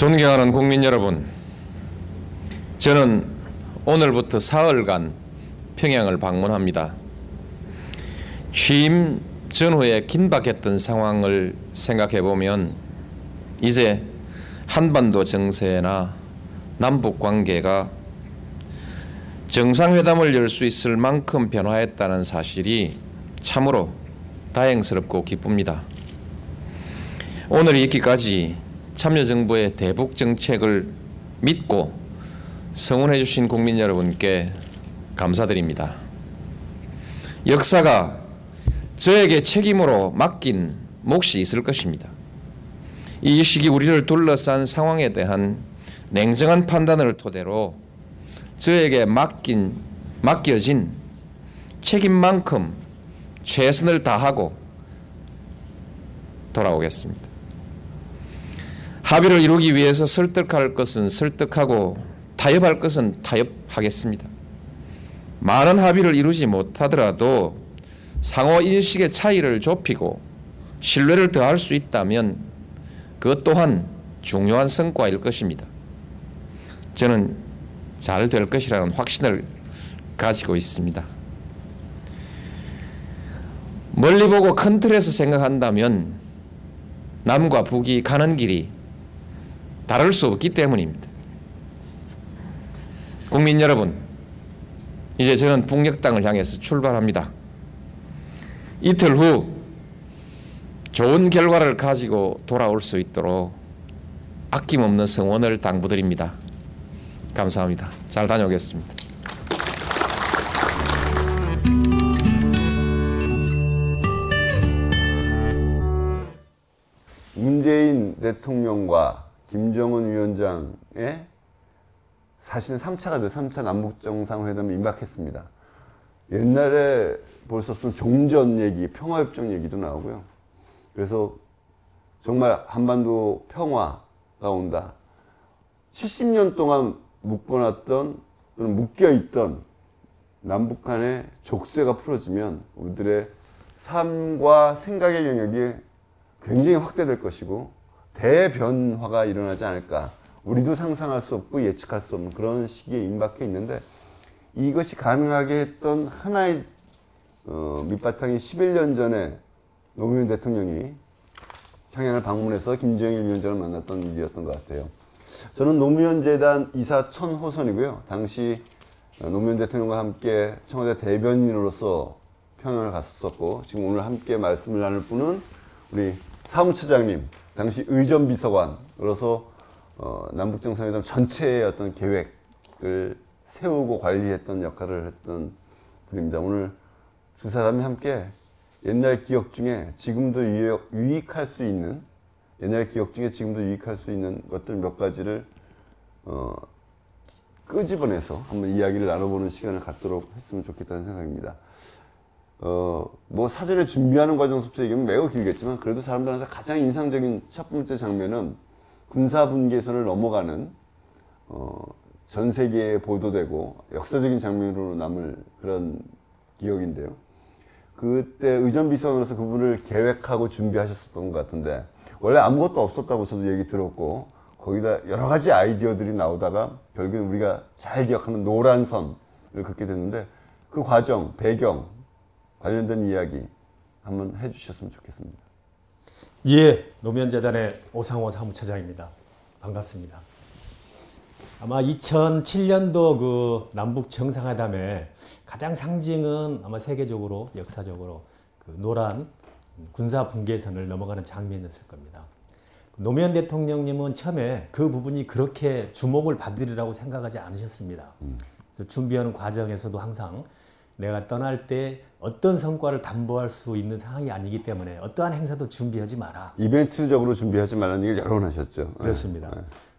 존경하는 국민 여러분, 저는 오늘부터 사흘간 평양을 방문합니다. 취임 전후에 긴박했던 상황을 생각해 보면 이제 한반도 정세나 남북 관계가 정상회담을 열 수 있을 만큼 변화했다는 사실이 참으로 다행스럽고 기쁩니다. 오늘 있기까지 참여정부의 대북 정책을 믿고 성원해 주신 국민 여러분께 감사드립니다. 역사가 저에게 책임으로 맡긴 몫이 있을 것입니다. 이 시기 우리를 둘러싼 상황에 대한 냉정한 판단을 토대로 저에게 맡긴 맡겨진 책임만큼 최선을 다하고 돌아오겠습니다. 합의를 이루기 위해서 설득할 것은 설득하고 타협할 것은 타협하겠습니다. 많은 합의를 이루지 못하더라도 상호 인식의 차이를 좁히고 신뢰를 더할 수 있다면 그것 또한 중요한 성과일 것입니다. 저는 잘 될 것이라는 확신을 가지고 있습니다. 멀리 보고 큰 틀에서 생각한다면 남과 북이 가는 길이 다를 수 없기 때문입니다. 국민 여러분, 이제 저는 북녘 땅을 향해서 출발합니다. 이틀 후 좋은 결과를 가지고 돌아올 수 있도록 아낌없는 성원을 당부드립니다. 감사합니다. 잘 다녀오겠습니다. 문재인 대통령과 김정은 위원장의 사실은 3차가 돼 3차 남북정상회담에 임박했습니다. 옛날에 볼 수 없던 종전 얘기, 평화협정 얘기도 나오고요. 그래서 정말 한반도 평화가 온다. 70년 동안 묶어놨던 또는 묶여있던 남북 간의 족쇄가 풀어지면 우리들의 삶과 생각의 영역이 굉장히 확대될 것이고 대변화가 일어나지 않을까. 우리도 상상할 수 없고 예측할 수 없는 그런 시기에 임박해 있는데 이것이 가능하게 했던 하나의 어, 밑바탕이 11년 전에 노무현 대통령이 평양을 방문해서 김정일 위원장을 만났던 일이었던 것 같아요. 저는 노무현 재단 이사 천호선이고요. 당시 노무현 대통령과 함께 청와대 대변인으로서 평양을 갔었고 지금 오늘 함께 말씀을 나눌 분은 우리 사무처장님, 당시 의전비서관으로서 어, 남북정상회담 전체의 어떤 계획을 세우고 관리했던 역할을 했던 분입니다. 오늘 두 사람이 함께 옛날 기억 중에 지금도 유익, 유익할 수 있는 옛날 기억 중에 지금도 유익할 수 있는 것들 몇 가지를 어, 끄집어내서 한번 이야기를 나눠보는 시간을 갖도록 했으면 좋겠다는 생각입니다. 어, 뭐 사전에 준비하는 과정부터 얘기하면 매우 길겠지만 그래도 사람들한테 가장 인상적인 첫 번째 장면은 군사 분계선을 넘어가는 어, 전 세계에 보도되고 역사적인 장면으로 남을 그런 기억인데요. 그때 의전비서관으로서 그분을 계획하고 준비하셨었던 것 같은데 원래 아무것도 없었다고 저도 얘기 들었고 거기다 여러 가지 아이디어들이 나오다가 결국엔 우리가 잘 기억하는 노란 선을 긋게 됐는데 그 과정, 배경 관련된 이야기 한번 해주셨으면 좋겠습니다. 예, 노무현재단의 오상호 사무처장입니다. 반갑습니다. 아마 2007년도 그 남북 정상회담의 가장 상징은 아마 세계적으로 역사적으로 그 노란 군사 분계선을 넘어가는 장면이었을 겁니다. 노무현 대통령님은 처음에 그 부분이 그렇게 주목을 받으리라고 생각하지 않으셨습니다. 준비하는 과정에서도 항상 내가 떠날 때 어떤 성과를 담보할 수 있는 상황이 아니기 때문에 어떠한 행사도 준비하지 마라. 이벤트적으로 준비하지 말라는 얘기를 여러 번 하셨죠. 그렇습니다.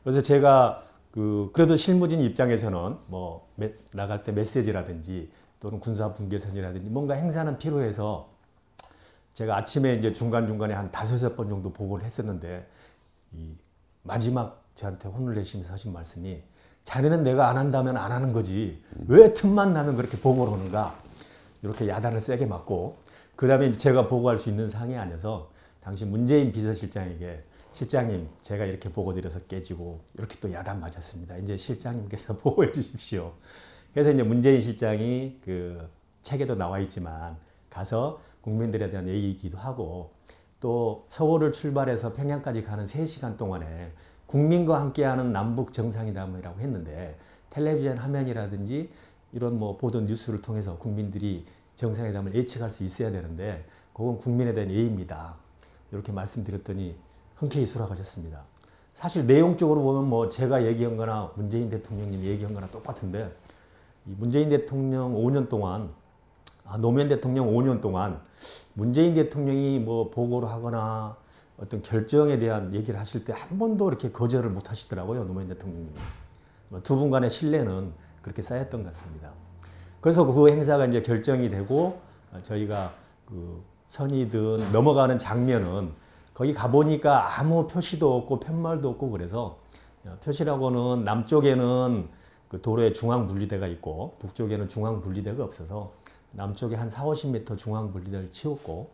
그래서 제가 그 그래도 실무진 입장에서는 뭐 메- 나갈 때 메시지라든지 또는 군사 분계선이라든지 뭔가 행사는 필요해서 제가 아침에 이제 중간 중간에 한 다섯 번 정도 보고를 했었는데 이 마지막 저한테 혼을 내시면서 하신 말씀이 자네는 내가 안 한다면 안 하는 거지 왜 틈만 나면 그렇게 보고를 하는가 이렇게 야단을 세게 맞고 그 다음에 제가 보고할 수 있는 상황이 아니어서 당시 문재인 비서실장에게 실장님 제가 이렇게 보고 드려서 깨지고 이렇게 또 야단 맞았습니다. 이제 실장님께서 보고해 주십시오. 그래서 이제 문재인 실장이 그 책에도 나와 있지만 가서 국민들에 대한 얘기이기도 하고 또 서울을 출발해서 평양까지 가는 3시간 동안에 국민과 함께하는 남북 정상회담이라고 했는데 텔레비전 화면이라든지 이런 뭐 보던 뉴스를 통해서 국민들이 정상회담을 예측할 수 있어야 되는데 그건 국민에 대한 예의입니다. 이렇게 말씀드렸더니 흔쾌히 수락하셨습니다. 사실 내용적으로 보면 뭐 제가 얘기한 거나 문재인 대통령님이 얘기한 거나 똑같은데 이 문재인 대통령 5년 동안 아, 노무현 대통령 5년 동안 문재인 대통령이 뭐 보고를 하거나 어떤 결정에 대한 얘기를 하실 때 한 번도 이렇게 거절을 못 하시더라고요 노무현 대통령님이 뭐두 분 간의 신뢰는 그렇게 쌓였던 것 같습니다. 그래서 그 행사가 이제 결정이 되고 어, 저희가 그 선이든 넘어가는 장면은 거기 가보니까 아무 표시도 없고 편말도 없고 그래서 어, 표시라고는 남쪽에는 그 도로에 중앙 분리대가 있고 북쪽에는 중앙 분리대가 없어서 남쪽에 한 4, 50m 중앙 분리대를 치웠고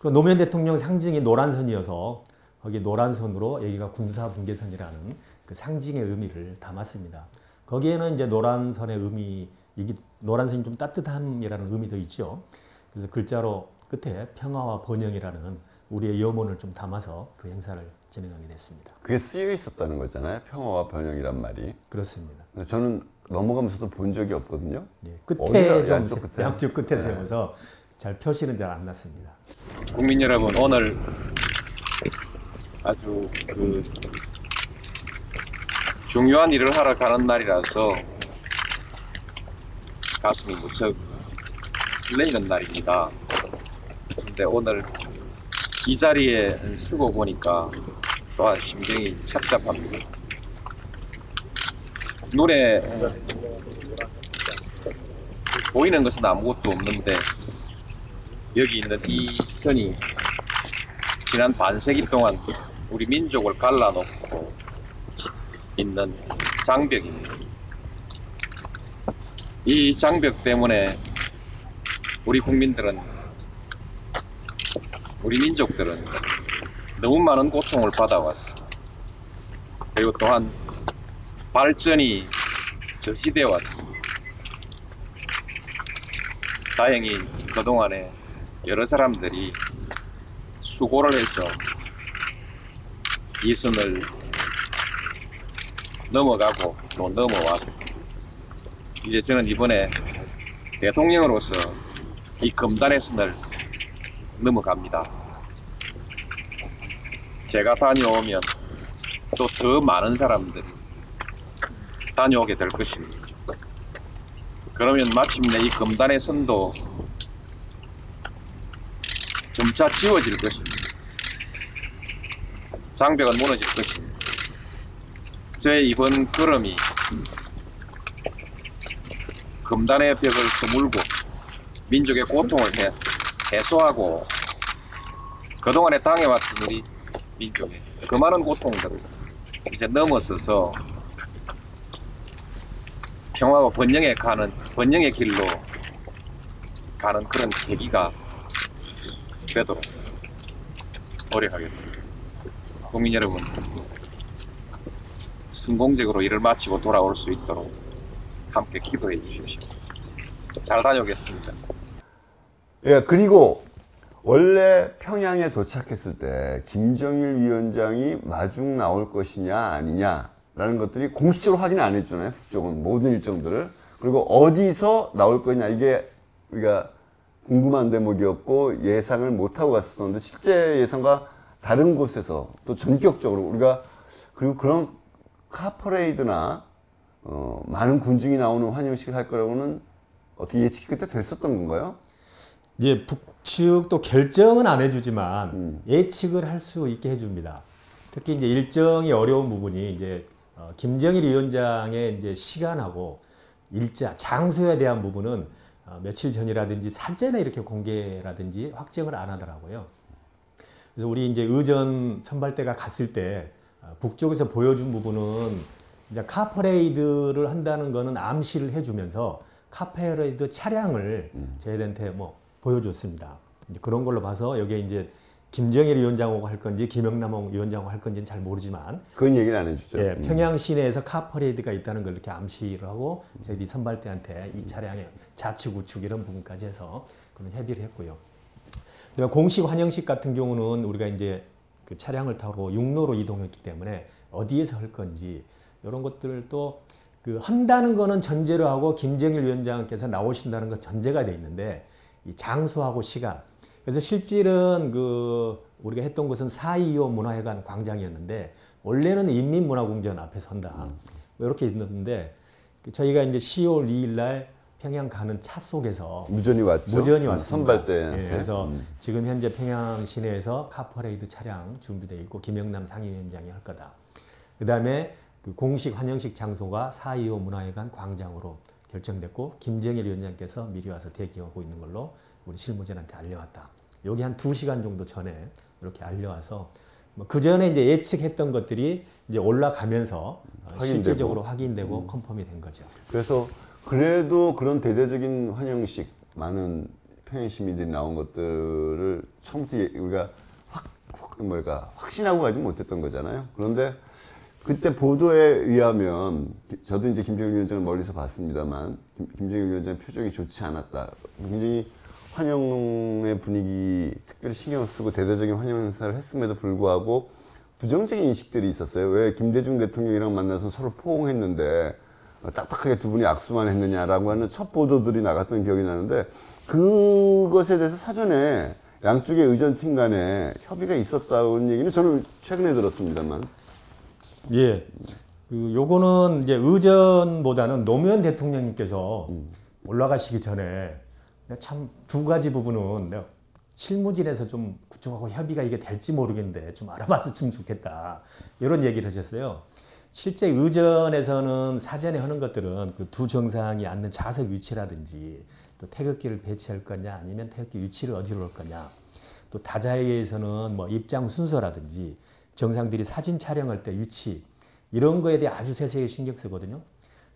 그 노무현 대통령 상징이 노란 선이어서 거기 노란 선으로 여기가 군사 분계선이라는 그 상징의 의미를 담았습니다. 거기에는 이제 노란 선의 의미, 이게 노란 선이 좀 따뜻함이라는 의미도 있죠. 그래서 글자로 끝에 평화와 번영이라는 우리의 염원을 좀 담아서 그 행사를 진행하게 됐습니다. 그게 쓰여 있었다는 거잖아요. 평화와 번영이란 말이. 그렇습니다. 저는 넘어가면서도 본 적이 없거든요. 예, 끝에 좀 끝에? 양쪽 끝에 네. 세워서 잘 표시는 잘 안 났습니다. 국민 여러분 오늘 아주 그 중요한 일을 하러 가는 날이라서 가슴이 무척 설레이는 날입니다. 근데 오늘 이 자리에 쓰고 보니까 또한 심경이 착잡합니다. 눈에 보이는 것은 아무것도 없는데 여기 있는 이 선이 지난 반세기 동안 우리 민족을 갈라놓고 있는 장벽입니다. 이 장벽 때문에 우리 국민들은 우리 민족들은 너무 많은 고통을 받아왔어. 그리고 또한 발전이 저지되어 왔습니다. 다행히 그동안에 여러 사람들이 수고를 해서 이 선을 넘어가고 또 넘어왔어. 이제 저는 이번에 대통령으로서 이 금단의 선을 넘어갑니다. 제가 다녀오면 또 더 많은 사람들이 다녀오게 될 것입니다. 그러면 마침내 이 금단의 선도 점차 지워질 것입니다. 장벽은 무너질 것입니다. 저의 이번 걸음이 금단의 벽을 허물고 민족의 고통을 해, 해소하고 그동안에 당해왔던 우리 민족의 그 많은 고통들을 이제 넘어서서 평화와 번영에 가는 번영의 길로 가는 그런 계기가 되도록 노력하겠습니다. 국민 여러분, 성공적으로 일을 마치고 돌아올 수 있도록 함께 기도해 주십시오. 잘 다녀오겠습니다. 예, 그리고 원래 평양에 도착했을 때 김정일 위원장이 마중 나올 것이냐 아니냐라는 것들이 공식적으로 확인 안 했잖아요. 북쪽은 모든 일정들을. 그리고 어디서 나올 거냐 이게 우리가 궁금한 대목이었고 예상을 못하고 갔었는데 실제 예상과 다른 곳에서 또 전격적으로 우리가 그리고 그런 카퍼레이드나 어, 많은 군중이 나오는 환영식을 할 거라고는 어떻게 예측이 그때 됐었던 건가요? 이제 북측도 결정은 안 해주지만 음. 예측을 할 수 있게 해줍니다. 특히 이제 일정이 어려운 부분이 이제 어, 김정일 위원장의 이제 시간하고 일자, 장소에 대한 부분은 어, 며칠 전이라든지 사전에 이렇게 공개라든지 확정을 안 하더라고요. 그래서 우리 이제 의전 선발대가 갔을 때 어, 북쪽에서 보여준 부분은 이제 카퍼레이드를 한다는 거는 암시를 해주면서 카퍼레이드 차량을 저희들한테 뭐 보여줬습니다. 그런 걸로 봐서 여기에 이제 김정일 위원장하고 할 건지 김영남 위원장하고 할 건지는 잘 모르지만 그건 얘기를 안 해주죠. 예, 음. 평양 시내에서 카퍼레이드가 있다는 걸 이렇게 암시를 하고 저희들이 선발대한테 이 차량의 좌측 우측 이런 부분까지 해서 그런 협의를 했고요. 그다음에 공식 환영식 같은 경우는 우리가 이제 그 차량을 타고 육로로 이동했기 때문에 어디에서 할 건지 이런 것들도 그 한다는 거는 전제로 하고 김정일 위원장께서 나오신다는 거 전제가 돼 있는데 이 장소하고 시간 그래서 실질은 그 우리가 했던 곳은 4.25 문화회관 광장이었는데 원래는 인민문화궁전 앞에서 한다 뭐 이렇게 있는데 그 저희가 이제 10월 2일 날 평양 가는 차 속에서 무전이 왔죠. 무전이 음, 왔습니다. 선발대. 예, 그래서 지금 현재 평양 시내에서 카퍼레이드 차량 준비되어 있고 김영남 상임위원장이 할 거다. 그다음에 그 공식 환영식 장소가 4.25 문화회관 광장으로 결정됐고 김정일 위원장께서 미리 와서 대기하고 있는 걸로 우리 실무진한테 알려왔다. 여기 한 2시간 정도 전에 이렇게 알려와서 뭐그 전에 이제 예측했던 것들이 이제 올라가면서 어, 확인되고. 실제적으로 확인되고 confirm이 된 거죠. 그래서 그래도 그런 대대적인 환영식 많은 평양 시민들이 나온 것들을 처음부터 예- 우리가 확, 확 뭘까 확신하고 가지 못했던 거잖아요. 그런데 그때 보도에 의하면 기- 저도 이제 김정일 위원장을 멀리서 봤습니다만 김, 김정일 위원장 표정이 좋지 않았다. 굉장히 환영의 분위기 특별히 신경 을 쓰고 대대적인 환영 행사를 했음에도 불구하고 부정적인 인식들이 있었어요. 왜 김대중 대통령이랑 만나서 서로 포옹했는데 어, 딱딱하게 두 분이 악수만 했느냐라고 하는 첫 보도들이 나갔던 기억이 나는데 그것에 대해서 사전에 양쪽의 의전팀 간에 협의가 있었다는 얘기는 저는 최근에 들었습니다만 예. 그 요거는 이제 의전보다는 노무현 대통령님께서 올라가시기 전에 참 두 가지 부분은 내가 실무진에서 좀 그쪽하고 협의가 이게 될지 모르겠는데 좀 알아봤으면 좋겠다. 이런 얘기를 하셨어요. 실제 의전에서는 사전에 하는 것들은 그 두 정상이 앉는 좌석 위치라든지 또 태극기를 배치할 거냐 아니면 태극기 위치를 어디로 할 거냐 또 다자회에서는 뭐 입장 순서라든지 정상들이 사진 촬영할 때 위치 이런 거에 대해 아주 세세하게 신경 쓰거든요.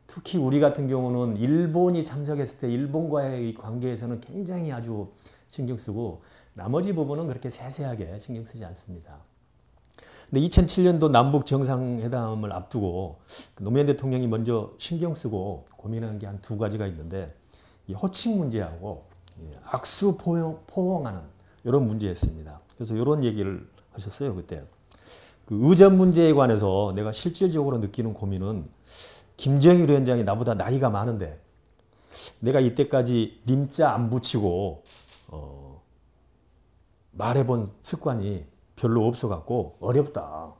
특히 우리 같은 경우는 일본이 참석했을 때 일본과의 이 관계에서는 굉장히 아주 신경 쓰고 나머지 부분은 그렇게 세세하게 신경 쓰지 않습니다. 근데 2007년도 남북 정상회담을 앞두고 그 노무현 대통령이 먼저 신경 쓰고 고민한 게 한 두 가지가 있는데 이 호칭 문제하고 이 악수 포용, 포옹하는 이런 문제였습니다. 그래서 이런 얘기를 하셨어요 그때. 그 의전 문제에 관해서 내가 실질적으로 느끼는 고민은 김정일 위원장이 나보다 나이가 많은데 내가 이때까지 님자 안 붙이고 어, 말해본 습관이 별로 없어갖고 어렵다.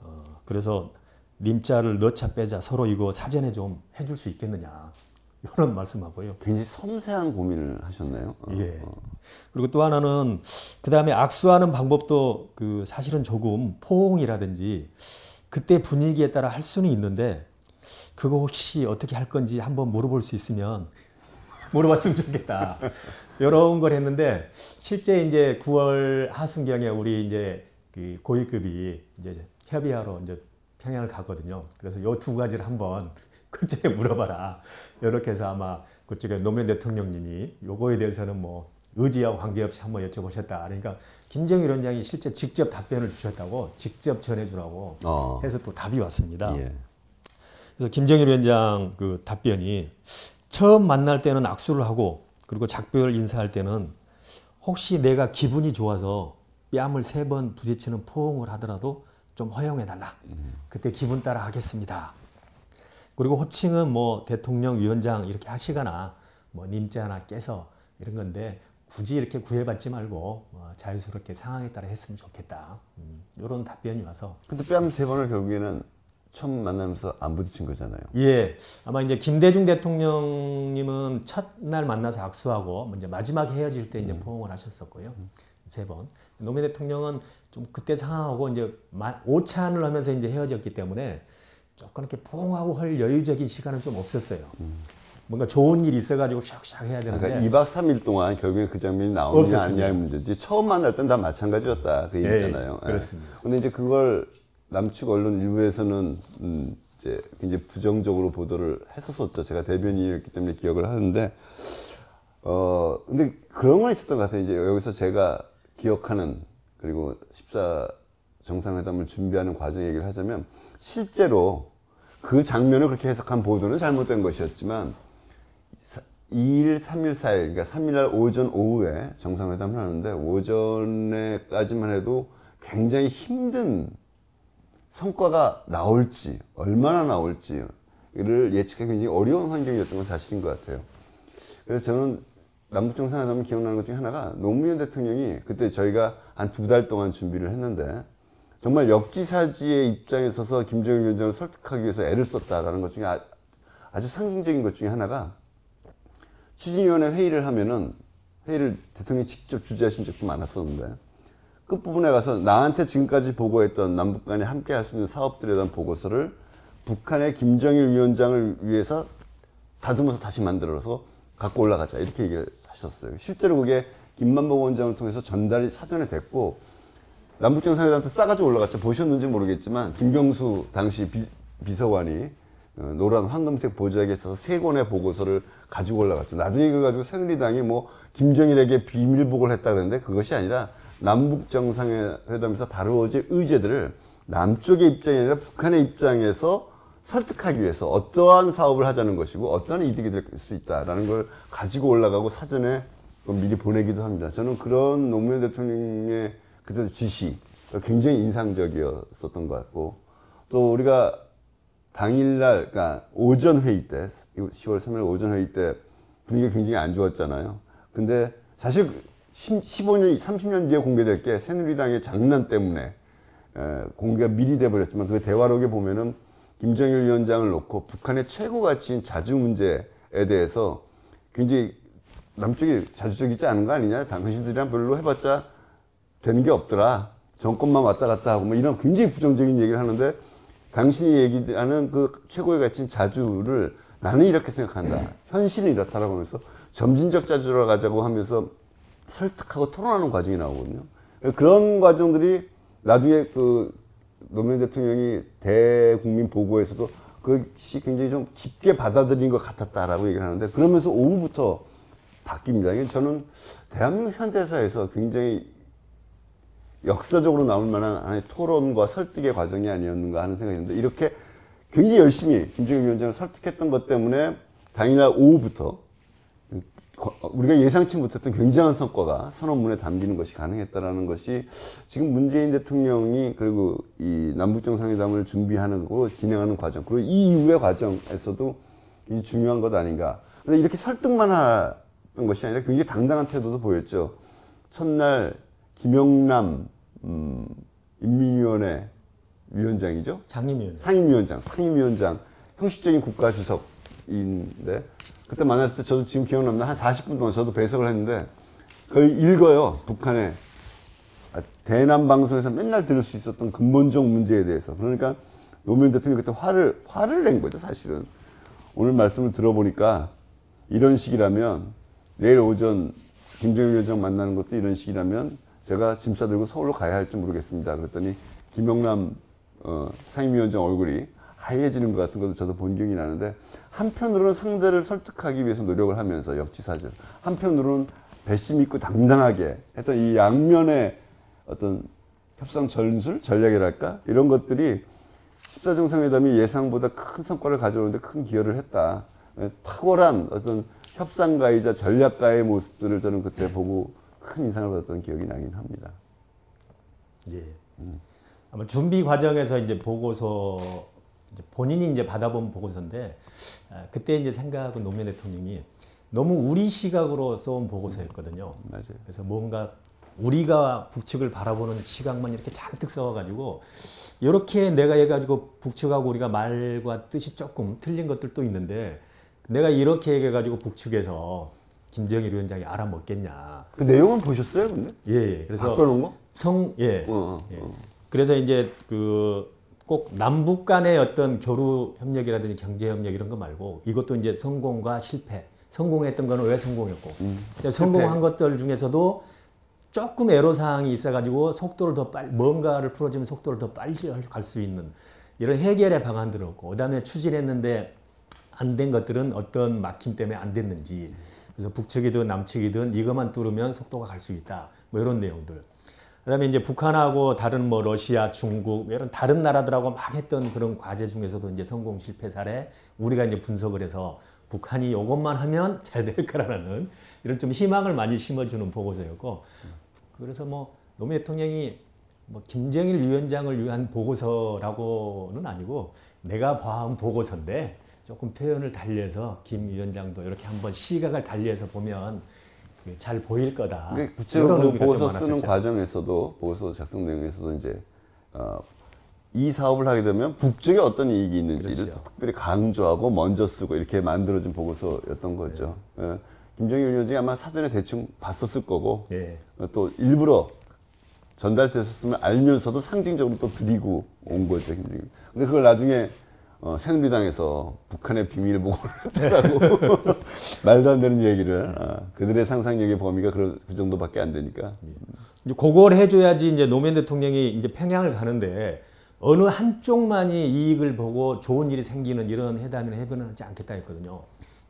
어, 그래서 님자를 넣자 빼자 서로 이거 사전에 좀 해줄 수 있겠느냐 이런 말씀하고요. 굉장히 섬세한 고민을 하셨나요? 어, 예. 어. 그리고 또 하나는 그 다음에 악수하는 방법도 그 사실은 조금 포옹이라든지 그때 분위기에 따라 할 수는 있는데 그거 혹시 어떻게 할 건지 한번 물어볼 수 있으면 물어봤으면 좋겠다. 이런 걸 했는데 실제 이제 9월 하순경에 우리 이제 그 고위급이 이제 협의하러 이제 평양을 가거든요. 그래서 요 두 가지를 한번 그쪽에 물어봐라. 이렇게 해서 아마 그쪽에 노무현 대통령님이 요거에 대해서는 뭐 의지와 관계없이 한번 여쭤보셨다. 그러니까 김정일 위원장이 실제 직접 답변을 주셨다고 직접 전해주라고 어. 해서 또 답이 왔습니다. 예. 그래서 김정일 위원장 그 답변이 처음 만날 때는 악수를 하고 그리고 작별 인사할 때는 혹시 내가 기분이 좋아서 뺨을 세 번 부딪히는 포옹을 하더라도 좀 허용해 달라. 그때 기분 따라 하겠습니다. 그리고 호칭은 뭐 대통령 위원장 이렇게 하시거나 뭐 님자나 깨서 이런 건데 굳이 이렇게 구애받지 말고 어, 자유스럽게 상황에 따라 했으면 좋겠다. 음, 이런 답변이 와서 근데 뺨 세 번을 결국에는 처음 만나면서 안 부딪힌 거잖아요. 예, 아마 이제 김대중 대통령님은 첫날 만나서 악수하고 뭐 이제 마지막 헤어질 때 이제 포옹을 하셨었고요. 세 번. 노무현 대통령은 좀 그때 상황하고 이제 마- 오찬을 하면서 이제 헤어졌기 때문에 조금 이렇게 포옹하고 할 여유적인 시간은 좀 없었어요. 뭔가 좋은 일이 있어가지고 샥샥 해야 되는데. 그러니까 2박 3일 동안 결국에 그 장면이 나오느냐 없었습니다. 아니냐의 문제지 처음 만날 땐 다 마찬가지였다 그 예, 얘기잖아요. 예. 그렇습니다. 근데 이제 그걸 남측 언론 일부에서는 음, 이제 굉장히 부정적으로 보도를 했었었죠. 제가 대변인이었기 때문에 기억을 하는데 어 근데 그런 건 있었던 것 같아요. 이제 여기서 제가 기억하는 그리고 14 정상회담을 준비하는 과정 얘기를 하자면 실제로 그 장면을 그렇게 해석한 보도는 잘못된 것이었지만 2일, 3일, 4일, 그러니까 3일날 오전, 오후에 정상회담을 하는데 오전에까지만 해도 굉장히 힘든 성과가 나올지, 얼마나 나올지를 예측하기 굉장히 어려운 환경이었던 건 사실인 것 같아요. 그래서 저는 남북정상회담을 기억나는 것 중에 하나가 노무현 대통령이 그때 저희가 한 두 달 동안 준비를 했는데 정말 역지사지의 입장에 서서 김정일 위원장을 설득하기 위해서 애를 썼다라는 것 중에 아, 아주 상징적인 것 중에 하나가 추진위원회 회의를 하면은 회의를 대통령이 직접 주재하신 적도 많았었는데 끝부분에 가서 나한테 지금까지 보고했던 남북 간에 함께 할 수 있는 사업들에 대한 보고서를 북한의 김정일 위원장을 위해서 다듬어서 다시 만들어서 갖고 올라가자 이렇게 얘기를 하셨어요. 실제로 그게 김만복 원장을 통해서 전달이 사전에 됐고 남북정상회담 때 싸가지고 올라갔죠. 보셨는지 모르겠지만 김경수 당시 비, 비서관이 어, 노란 황금색 보좌기에 있어서 세 권의 보고서를 가지고 올라갔죠. 나중에 이걸 가지고 새누리당이 뭐 김정일에게 비밀보고를 했다 그랬는데 그것이 아니라 남북 정상회담에서 다루어질 의제들을 남쪽의 입장이 아니라 북한의 입장에서 설득하기 위해서 어떠한 사업을 하자는 것이고 어떠한 이득이 될 수 있다라는 걸 가지고 올라가고 사전에 미리 보내기도 합니다. 저는 그런 노무현 대통령의 그때 지시가 굉장히 인상적이었었던 것 같고 또 우리가 당일날, 그러니까 오전 회의 때, 10월 3일 오전 회의 때 분위기가 굉장히 안 좋았잖아요. 근데 사실 15년, 30년 뒤에 공개될 게 새누리당의 장난 때문에 에, 공개가 미리 돼버렸지만 그 대화록에 보면은 김정일 위원장을 놓고 북한의 최고 가치인 자주 문제에 대해서 굉장히 남쪽이 자주적이지 않은 거 아니냐. 당신들이랑 별로 해봤자 되는 게 없더라. 정권만 왔다 갔다 하고 뭐 이런 굉장히 부정적인 얘기를 하는데 당신이 얘기하는 그 최고의 가치인 자주를 나는 이렇게 생각한다. 현실은 이렇다라고 하면서 점진적 자주로 가자고 하면서 설득하고 토론하는 과정이 나오거든요. 그런 과정들이 나중에 그 노무현 대통령이 대국민 보고에서도 그것이 굉장히 좀 깊게 받아들인 것 같았다라고 얘기를 하는데 그러면서 오후부터 바뀝니다. 저는 대한민국 현대사에서 굉장히 역사적으로 나올 만한 하나의 토론과 설득의 과정이 아니었는가 하는 생각이 드는데 이렇게 굉장히 열심히 김정일 위원장을 설득했던 것 때문에 당일날 오후부터 우리가 예상치 못했던 굉장한 성과가 선언문에 담기는 것이 가능했다라는 것이 지금 문재인 대통령이 그리고 이 남북 정상회담을 준비하는 거 진행하는 과정 그리고 이 이후의 과정에서도 굉장히 중요한 것 아닌가. 근데 이렇게 설득만 하는 것이 아니라 굉장히 당당한 태도도 보였죠. 첫날 김영남 음, 인민위원회 위원장이죠. 상임위원. 상임위원장, 상임위원장, 형식적인 국가주석인데 그때 만났을 때 저도 지금 기억납니다. 한 40분 동안 저도 배석을 했는데 거의 읽어요. 북한의 아, 대남 방송에서 맨날 들을 수 있었던 근본적 문제에 대해서. 그러니까 노무현 대통령이 그때 화를 화를 낸 거죠, 사실은. 오늘 말씀을 들어보니까 이런 식이라면 내일 오전 김정일 위원장 만나는 것도 이런 식이라면 제가 짐 싸들고 서울로 가야 할지 모르겠습니다. 그랬더니 김영남 어, 상임위원장 얼굴이 하얘지는 것 같은 것도 저도 본 기억이 나는데 한편으로는 상대를 설득하기 위해서 노력을 하면서 역지사지 한편으로는 배심 있고 당당하게 했던 이 양면의 어떤 협상 전술 전략이랄까 이런 것들이 14정상회담이 예상보다 큰 성과를 가져오는데 큰 기여를 했다. 탁월한 어떤 협상가이자 전략가의 모습들을 저는 그때 보고 큰 인상을 받았던 기억이 나긴 합니다. 예. 아마 준비 과정에서 이제 보고서 이제 본인이 이제 받아본 보고서인데 아, 그때 이제 생각은 노무현 대통령이 너무 우리 시각으로 써온 보고서였거든요. 맞아요. 그래서 뭔가 우리가 북측을 바라보는 시각만 이렇게 잔뜩 써와가지고 이렇게 내가 해가지고 북측하고 우리가 말과 뜻이 조금 틀린 것들도 있는데 내가 이렇게 얘기해가지고 북측에서 김정일 위원장이 알아먹겠냐. 그 내용은 보셨어요, 근데? 예, 예. 그래서 바꿔놓은 거? 성, 예. 어, 어, 예. 어. 그래서 이제 그 꼭 남북 간의 어떤 교류 협력이라든지 경제 협력 이런 거 말고 이것도 이제 성공과 실패. 성공했던 거는 왜 성공했고. 그러니까 성공한 것들 중에서도 조금 애로 사항이 있어가지고 속도를 더 빨리 뭔가를 풀어주면 속도를 더 빨리 갈 수 있는 이런 해결의 방안들을 없고 그다음에 추진했는데 안 된 것들은 어떤 막힘 때문에 안 됐는지. 그래서 북측이든 남측이든 이것만 뚫으면 속도가 갈 수 있다. 뭐 이런 내용들 그다음에 이제 북한하고 다른 뭐 러시아, 중국 뭐 이런 다른 나라들하고 막 했던 그런 과제 중에서도 이제 성공 실패 사례 우리가 이제 분석을 해서 북한이 이것만 하면 잘 될 거라는 이런 좀 희망을 많이 심어주는 보고서였고 그래서 뭐 노무현 대통령이 뭐 김정일 위원장을 위한 보고서라고는 아니고 내가 봐온 보고서인데 조금 표현을 달리해서 김 위원장도 이렇게 한번 시각을 달리해서 보면 잘 보일 거다. 구체적으로 보고서 좀 쓰는 많았었죠. 과정에서도 보고서 작성 내용에서도 이제 어, 이 사업을 하게 되면 북쪽에 어떤 이익이 있는지를 그렇죠. 특별히 강조하고 먼저 쓰고 이렇게 만들어진 보고서였던 거죠. 예. 김정일 위원장이 아마 사전에 대충 봤었을 거고 예. 어, 또 일부러 전달됐었으면 알면서도 상징적으로 또 드리고 온 거죠. 김정일. 근데 그걸 나중에 어, 새누리당에서 북한의 비밀 보고를 했다고 말도 안 되는 얘기를 아, 그들의 상상력의 범위가 그, 그 정도밖에 안 되니까 이제 그걸 해줘야지 이제 노무현 대통령이 이제 평양을 가는데 어느 한쪽만이 이익을 보고 좋은 일이 생기는 이런 회담이나 협의는 하지 않겠다 했거든요.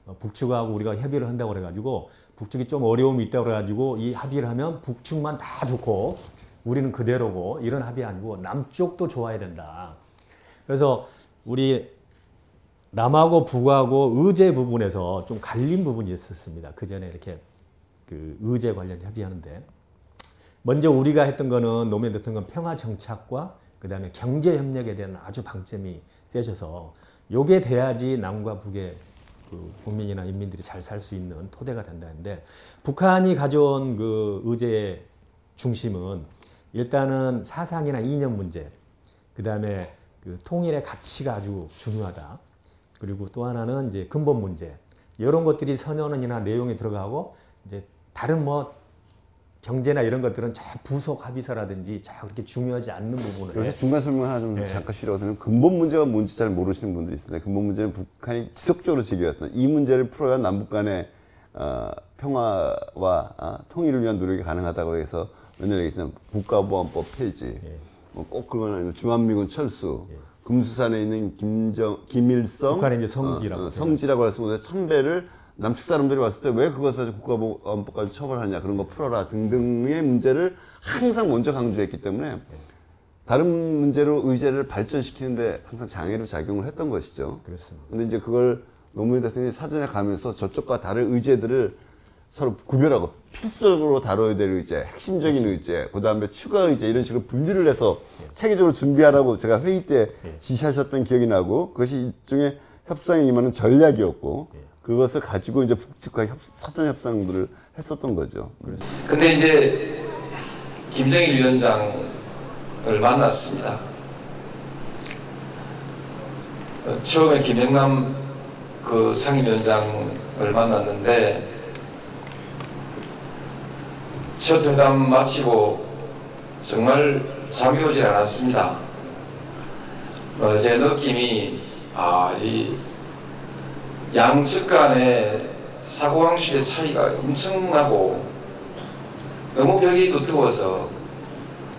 어, 북측하고 우리가 협의를 한다고 그래가지고 북측이 좀 어려움이 있다고 그래가지고 이 합의를 하면 북측만 다 좋고 우리는 그대로고 이런 합의 아니고 남쪽도 좋아야 된다. 그래서 우리 남하고 북하고 의제 부분에서 좀 갈린 부분이 있었습니다. 그 전에 이렇게 그 의제 관련 협의하는데 먼저 우리가 했던 거는 노무현 대통령 평화 정착과 그 다음에 경제 협력에 대한 아주 방점이 세셔서 요게 돼야지 남과 북의 그 국민이나 인민들이 잘 살 수 있는 토대가 된다는데 북한이 가져온 그 의제의 중심은 일단은 사상이나 이념 문제, 그 다음에 그 통일의 가치가 아주 중요하다. 그리고 또 하나는 이제 근본 문제 이런 것들이 선언이나 내용에 들어가고 이제 다른 뭐 경제나 이런 것들은 저 부속 합의서라든지 저 그렇게 중요하지 않는 부분을 여기서 중간 설명 하나 좀 네. 잠깐 싫어하거든요. 근본 문제가 뭔지 잘 모르시는 분들이 있습니다. 근본 문제는 북한이 지속적으로 제기했던 이 문제를 풀어야 남북 간의 어, 평화와 아, 통일을 위한 노력이 가능하다고 해서 맨날 얘기했던 국가보안법 폐지, 예. 뭐꼭 그건 아니고 주한미군 철수, 금수산에 있는 김정 김일성. 북한의 이제 성지라고 어, 어, 성지라고 해서 그 선배를 남측 사람들이 왔을 때 왜 그것을 국가보안법까지 처벌하냐 그런 거 풀어라 등등의 문제를 항상 먼저 강조했기 때문에 다른 문제로 의제를 발전시키는데 항상 장애로 작용을 했던 것이죠. 그렇습니다. 근데 이제 그걸 노무현 대통령이 사전에 가면서 저쪽과 다른 의제들을 서로 구별하고 필수적으로 다뤄야 될 의제, 핵심적인 의제, 그 다음에 추가 의제 이런 식으로 분리를 해서 체계적으로 준비하라고 제가 회의 때 지시하셨던 기억이 나고 그것이 일종의 협상에 임하는 전략이었고 그것을 가지고 이제 북측과 협- 사전 협상들을 했었던 거죠. 근데 이제 김정일 위원장을 만났습니다. 어, 처음에 김영남 그 상임위원장을 만났는데 첫 회담 마치고 정말 잠이 오질 않았습니다. 어, 제 느낌이 아, 이 양측 간의 사고방식의 차이가 엄청나고 너무 벽이 두터워서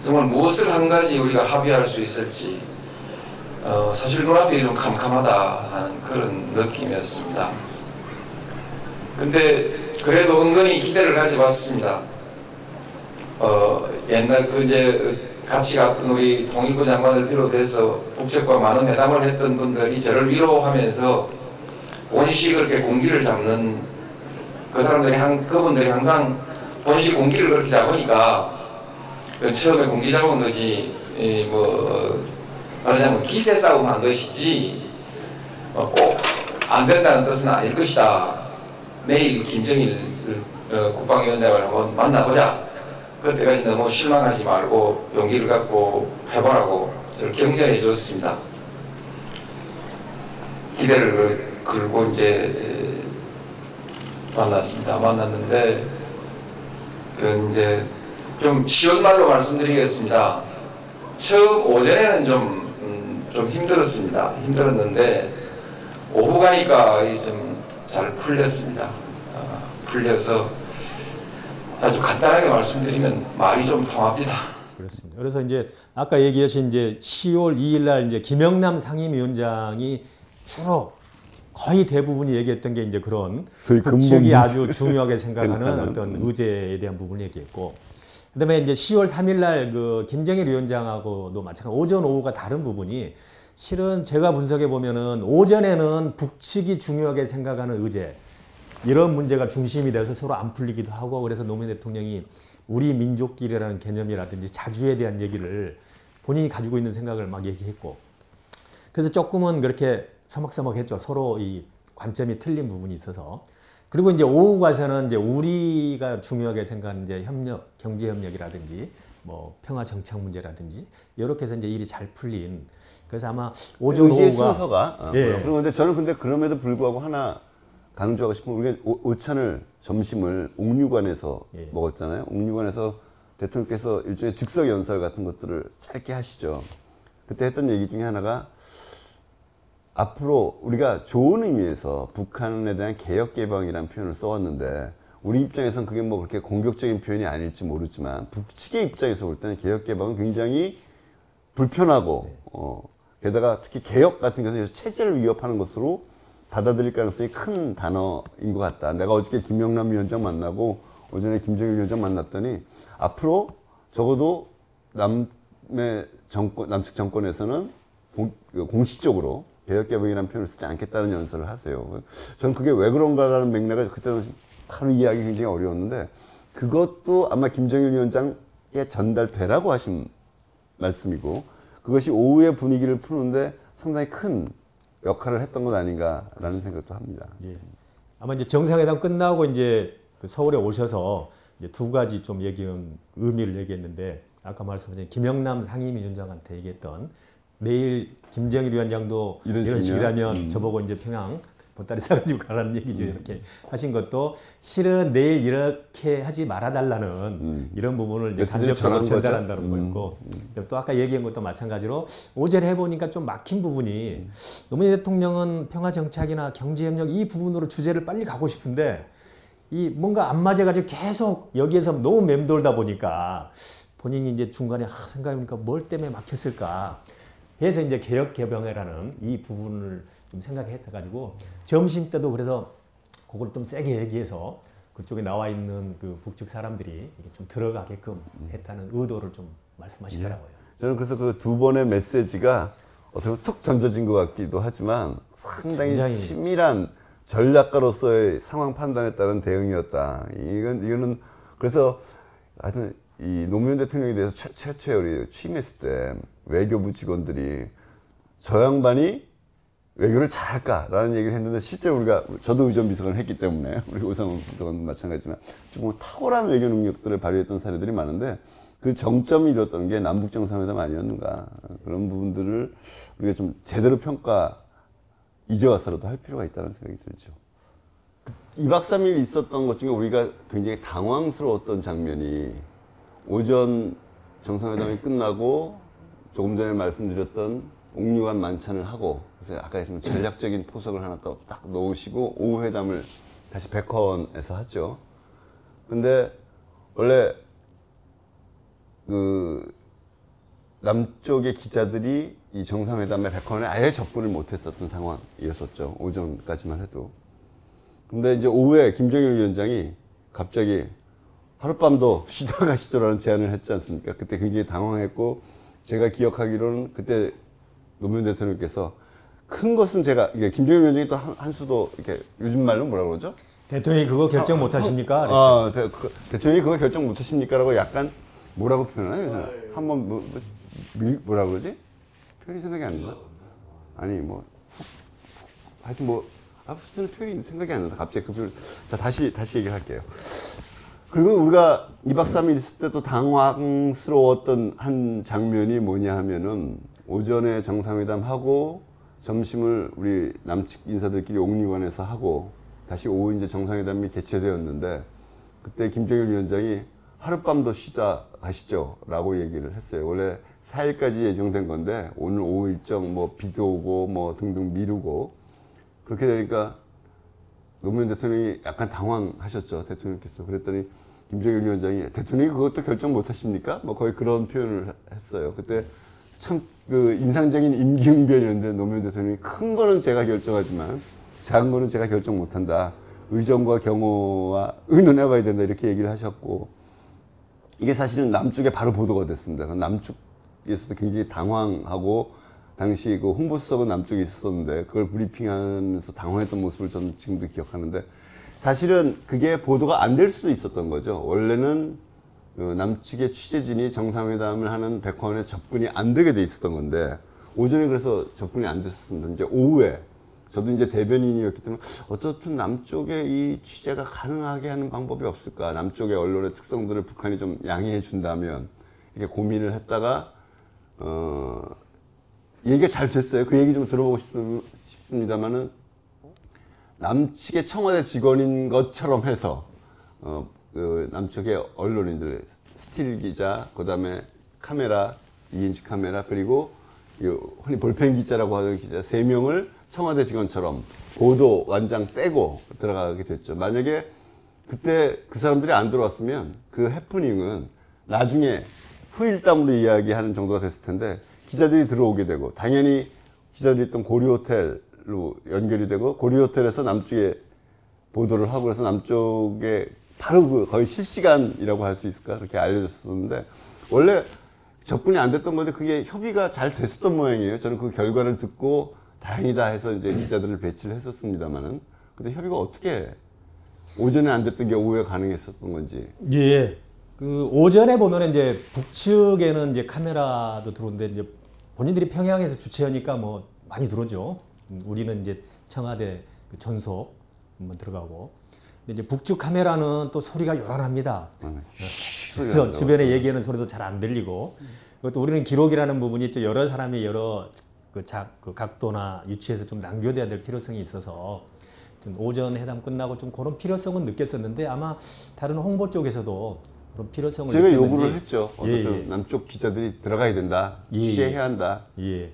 정말 무엇을 한 가지 우리가 합의할 수 있을지 어, 사실 눈앞이 좀 캄캄하다 하는 그런 느낌이었습니다. 근데 그래도 은근히 기대를 가져봤습니다. 어, 옛날 그 이제 같이 갔던 우리 통일부 장관을 비롯해서 북측과 많은 회담을 했던 분들이 저를 위로하면서 본시 그렇게 공기를 잡는 그 사람들이 한 그분들이 항상 본시 공기를 그렇게 잡으니까 그 처음에 공기 잡은 거지 이뭐 말하자면 기세 싸움 한 것이지 어, 꼭안 된다는 뜻은 아닐 것이다. 내일 김정일 어, 국방위원장을 한번 만나보자. 그때까지 너무 실망하지 말고 용기를 갖고 해보라고 저를 격려해 줬습니다. 기대를 걸고 이제 만났습니다. 만났는데 그 이제 좀 쉬운 말로 말씀드리겠습니다. 처음 오전에는 좀, 음, 좀 힘들었습니다. 힘들었는데 오후 가니까 좀 잘 풀렸습니다. 아, 풀려서 아주 간단하게 말씀드리면 말이 좀 통합니다. 그렇습니다. 그래서 이제 아까 얘기하신 이제 10월 2일 날 이제 김영남 상임위원장이 주로 거의 대부분이 얘기했던 게 이제 그런 근본 아주 중요하게 생각하는 생각하는. 어떤 의제에 대한 부분을 얘기했고 그다음에 이제 10월 3일 날 그 김정일 위원장하고도 마찬가지 오전 오후가 다른 부분이 실은 제가 분석해 보면은 오전에는 북측이 중요하게 생각하는 의제 이런 문제가 중심이 돼서 서로 안 풀리기도 하고 그래서 노무현 대통령이 우리 민족끼리라는 개념이라든지 자주에 대한 얘기를 본인이 가지고 있는 생각을 막 얘기했고 그래서 조금은 그렇게 서먹서먹했죠. 서로 이 관점이 틀린 부분이 있어서. 그리고 이제 오후 가서는 이제 우리가 중요하게 생각하는 이제 협력, 경제 협력이라든지 뭐 평화 정착 문제라든지 이렇게 해서 이제 일이 잘 풀린. 그래서 아마 오전 오후가 순서가. 어, 예. 그리고 근데 저는 근데 그럼에도 불구하고 하나 강조하고 싶은 건 우리가 오- 오찬을 점심을 옥류관에서 예. 먹었잖아요. 옥류관에서 대통령께서 일종의 즉석 연설 같은 것들을 짧게 하시죠. 그때 했던 얘기 중에 하나가 앞으로 우리가 좋은 의미에서 북한에 대한 개혁 개방이라는 표현을 써왔는데 우리 입장에선 그게 뭐 그렇게 공격적인 표현이 아닐지 모르지만 북측의 입장에서 볼 때는 개혁 개방은 굉장히 불편하고 어, 게다가 특히 개혁 같은 것은 체제를 위협하는 것으로 받아들일 가능성이 큰 단어인 것 같다. 내가 어저께 김영남 위원장 만나고 오전에 김정일 위원장 만났더니 앞으로 적어도 남의 정권, 남측 정권에서는 공, 그 공식적으로 개혁개방이라는 표현을 쓰지 않겠다는 연설을 하세요. 저는 그게 왜 그런가라는 맥락을 그때 당시 바로 이해하기 굉장히 어려웠는데 그것도 아마 김정일 위원장에 전달되라고 하신 말씀이고 그것이 오후의 분위기를 푸는데 상당히 큰 역할을 했던 것 아닌가라는 생각도 합니다. 예. 아마 이제 정상회담 끝나고 이제 그 서울에 오셔서 이제 두 가지 좀 얘기한 의미를 얘기했는데 아까 말씀하신 김영남 상임위원장한테 얘기했던 내일 김정일 위원장도 이런 이런? 식이라면 저보고 이제 평양 보따리 싸가지고 가라는 얘기죠. 이렇게 하신 것도 실은 내일 이렇게 하지 말아달라는 이런 부분을 이제 간접적으로? 전달한다는 음, 거였고. 또 아까 얘기한 것도 마찬가지로 오전에 해보니까 좀 막힌 부분이 노무현 대통령은 평화 정착이나 경제 협력 이 부분으로 주제를 빨리 가고 싶은데 이 뭔가 안 맞아가지고 계속 여기에서 너무 맴돌다 보니까 본인이 이제 중간에 아, 생각해보니까 뭘 때문에 막혔을까 해서 이제 개혁 개방이라는 이 부분을 좀 생각했다 가지고 점심 때도 그래서 그걸 좀 세게 얘기해서 그쪽에 나와 있는 그 북측 사람들이 좀 들어가게끔 했다는 의도를 좀 말씀하시더라고요. 저는 그래서 그 두 번의 메시지가 어떻게 보면 툭 던져진 것 같기도 하지만 상당히 굉장히- 치밀한 전략가로서의 상황 판단에 따른 대응이었다. 이건 이거는 그래서 하여튼 이 노무현 대통령에 대해서 최, 최초에 우리 취임했을 때 외교부 직원들이 저 양반이 외교를 잘할까라는 얘기를 했는데 실제 우리가 저도 의전 비서관을 했기 때문에 우리 오상훈 비서관도 마찬가지지만 조금 탁월한 외교 능력들을 발휘했던 사례들이 많은데 그 정점이 이뤘던 게 남북 정상회담 아니었는가 그런 부분들을 우리가 좀 제대로 평가 이제 와서라도 할 필요가 있다는 생각이 들죠. 2박 3일 있었던 것 중에 우리가 굉장히 당황스러웠던 장면이 오전 정상회담이 끝나고 조금 전에 말씀드렸던 옥류관 만찬을 하고 그래서 아까 했지만 전략적인 포석을 하나 또 딱 놓으시고 오후 회담을 다시 백화원에서 하죠. 근데 원래 그 남쪽의 기자들이 이 정상회담의 백화원에 아예 접근을 못했었던 상황이었었죠. 오전까지만 해도. 근데 이제 오후에 김정일 위원장이 갑자기 하룻밤도 쉬다 가시죠라는 제안을 했지 않습니까? 그때 굉장히 당황했고 제가 기억하기로는 그때 노무현 대통령께서 큰 것은 제가 이게 김정일 위원장이 또 한, 한 수도 이렇게 요즘 말로 뭐라 그러죠? 대통령이 그거 결정 못 하십니까? 그랬죠. 아, 대, 그, 대통령이 그거 결정 못 하십니까라고 약간 뭐라고 표현하나요? 요즘? 한번 뭐, 뭐, 미- 뭐라 그러지? 표현이 생각이 안 나. 아니 뭐 하여튼 뭐 아무튼 표현이 생각이 안 난다. 갑자기 그 표현. 자 다시 다시 얘기를 할게요. 그리고 우리가 2박 3일 있을 때 또 당황스러웠던 한 장면이 뭐냐 하면은 오전에 정상회담 하고 점심을 우리 남측 인사들끼리 옥류관에서 하고 다시 오후 이제 정상회담이 개최되었는데 그때 김정일 위원장이 하룻밤 더 쉬자 가시죠 라고 얘기를 했어요. 원래 4일까지 예정된 건데 오늘 오후 일정 뭐 비도 오고 뭐 등등 미루고 그렇게 되니까 노무현 대통령이 약간 당황하셨죠. 대통령께서. 그랬더니 김정일 위원장이 대통령이 그것도 결정 못 하십니까? 뭐 거의 그런 표현을 했어요. 그때 참 그 인상적인 임기응변이었는데 노무현 대통령이 큰 거는 제가 결정하지만 작은 거는 제가 결정 못 한다. 의정과 경호와 의논해 봐야 된다. 이렇게 얘기를 하셨고 이게 사실은 남쪽에 바로 보도가 됐습니다. 남쪽에서도 굉장히 당황하고 당시 그 홍보수석은 남쪽에 있었는데 그걸 브리핑하면서 당황했던 모습을 저는 지금도 기억하는데 사실은 그게 보도가 안 될 수도 있었던 거죠. 원래는 그 남측의 취재진이 정상회담을 하는 백화원에 접근이 안 되게 돼 있었던 건데 오전에 그래서 접근이 안 됐었습니다. 이제 오후에 저도 이제 대변인이었기 때문에 어떻든 남쪽에 이 취재가 가능하게 하는 방법이 없을까? 남쪽의 언론의 특성들을 북한이 좀 양해해 준다면 이렇게 고민을 했다가 어 얘기가 잘 됐어요. 그 얘기 좀 들어보고 싶- 싶습니다만은 남측의 청와대 직원인 것처럼 해서 어, 그 남측의 언론인들 스틸 기자, 그다음에 카메라 ENG 카메라 그리고 이 흔히 볼펜 기자라고 하는 기자 세 명을 청와대 직원처럼 보도 완장 떼고 들어가게 됐죠. 만약에 그때 그 사람들이 안 들어왔으면 그 해프닝은 나중에 후일담으로 이야기하는 정도가 됐을 텐데 기자들이 들어오게 되고 당연히 기자들이 있던 고려호텔로 연결이 되고 고려호텔에서 남쪽에 보도를 하고 그래서 남쪽에 바로 그 거의 실시간이라고 할 수 있을까 그렇게 알려졌었는데 원래 접근이 안 됐던 건데 그게 협의가 잘 됐었던 모양이에요. 저는 그 결과를 듣고 다행이다 해서 이제 기자들을 배치를 했었습니다만은 근데 협의가 어떻게 오전에 안 됐던 게 오후에 가능했었던 건지 예. 그 오전에 보면 이제 북측에는 이제 카메라도 들어오는데 이제 본인들이 평양에서 주최하니까 뭐 많이 들어오죠. 음, 우리는 이제 청와대 그 전속 한번 들어가고. 이제 북측 카메라는 또 소리가 요란합니다. 음, 그래서 주변에 얘기하는 소리도 잘 안 들리고 그것도 우리는 기록이라는 부분이 있죠. 여러 사람이 여러 그, 작, 그 각도나 위치에서 좀 남겨둬야 될 필요성이 있어서 좀 오전 회담 끝나고 좀 그런 필요성은 느꼈었는데 아마 다른 홍보 쪽에서도 그런 필요성을 제가 느꼈는지 요구를 했죠. 예, 예. 남쪽 기자들이 들어가야 된다. 예, 취재해야 한다. 예.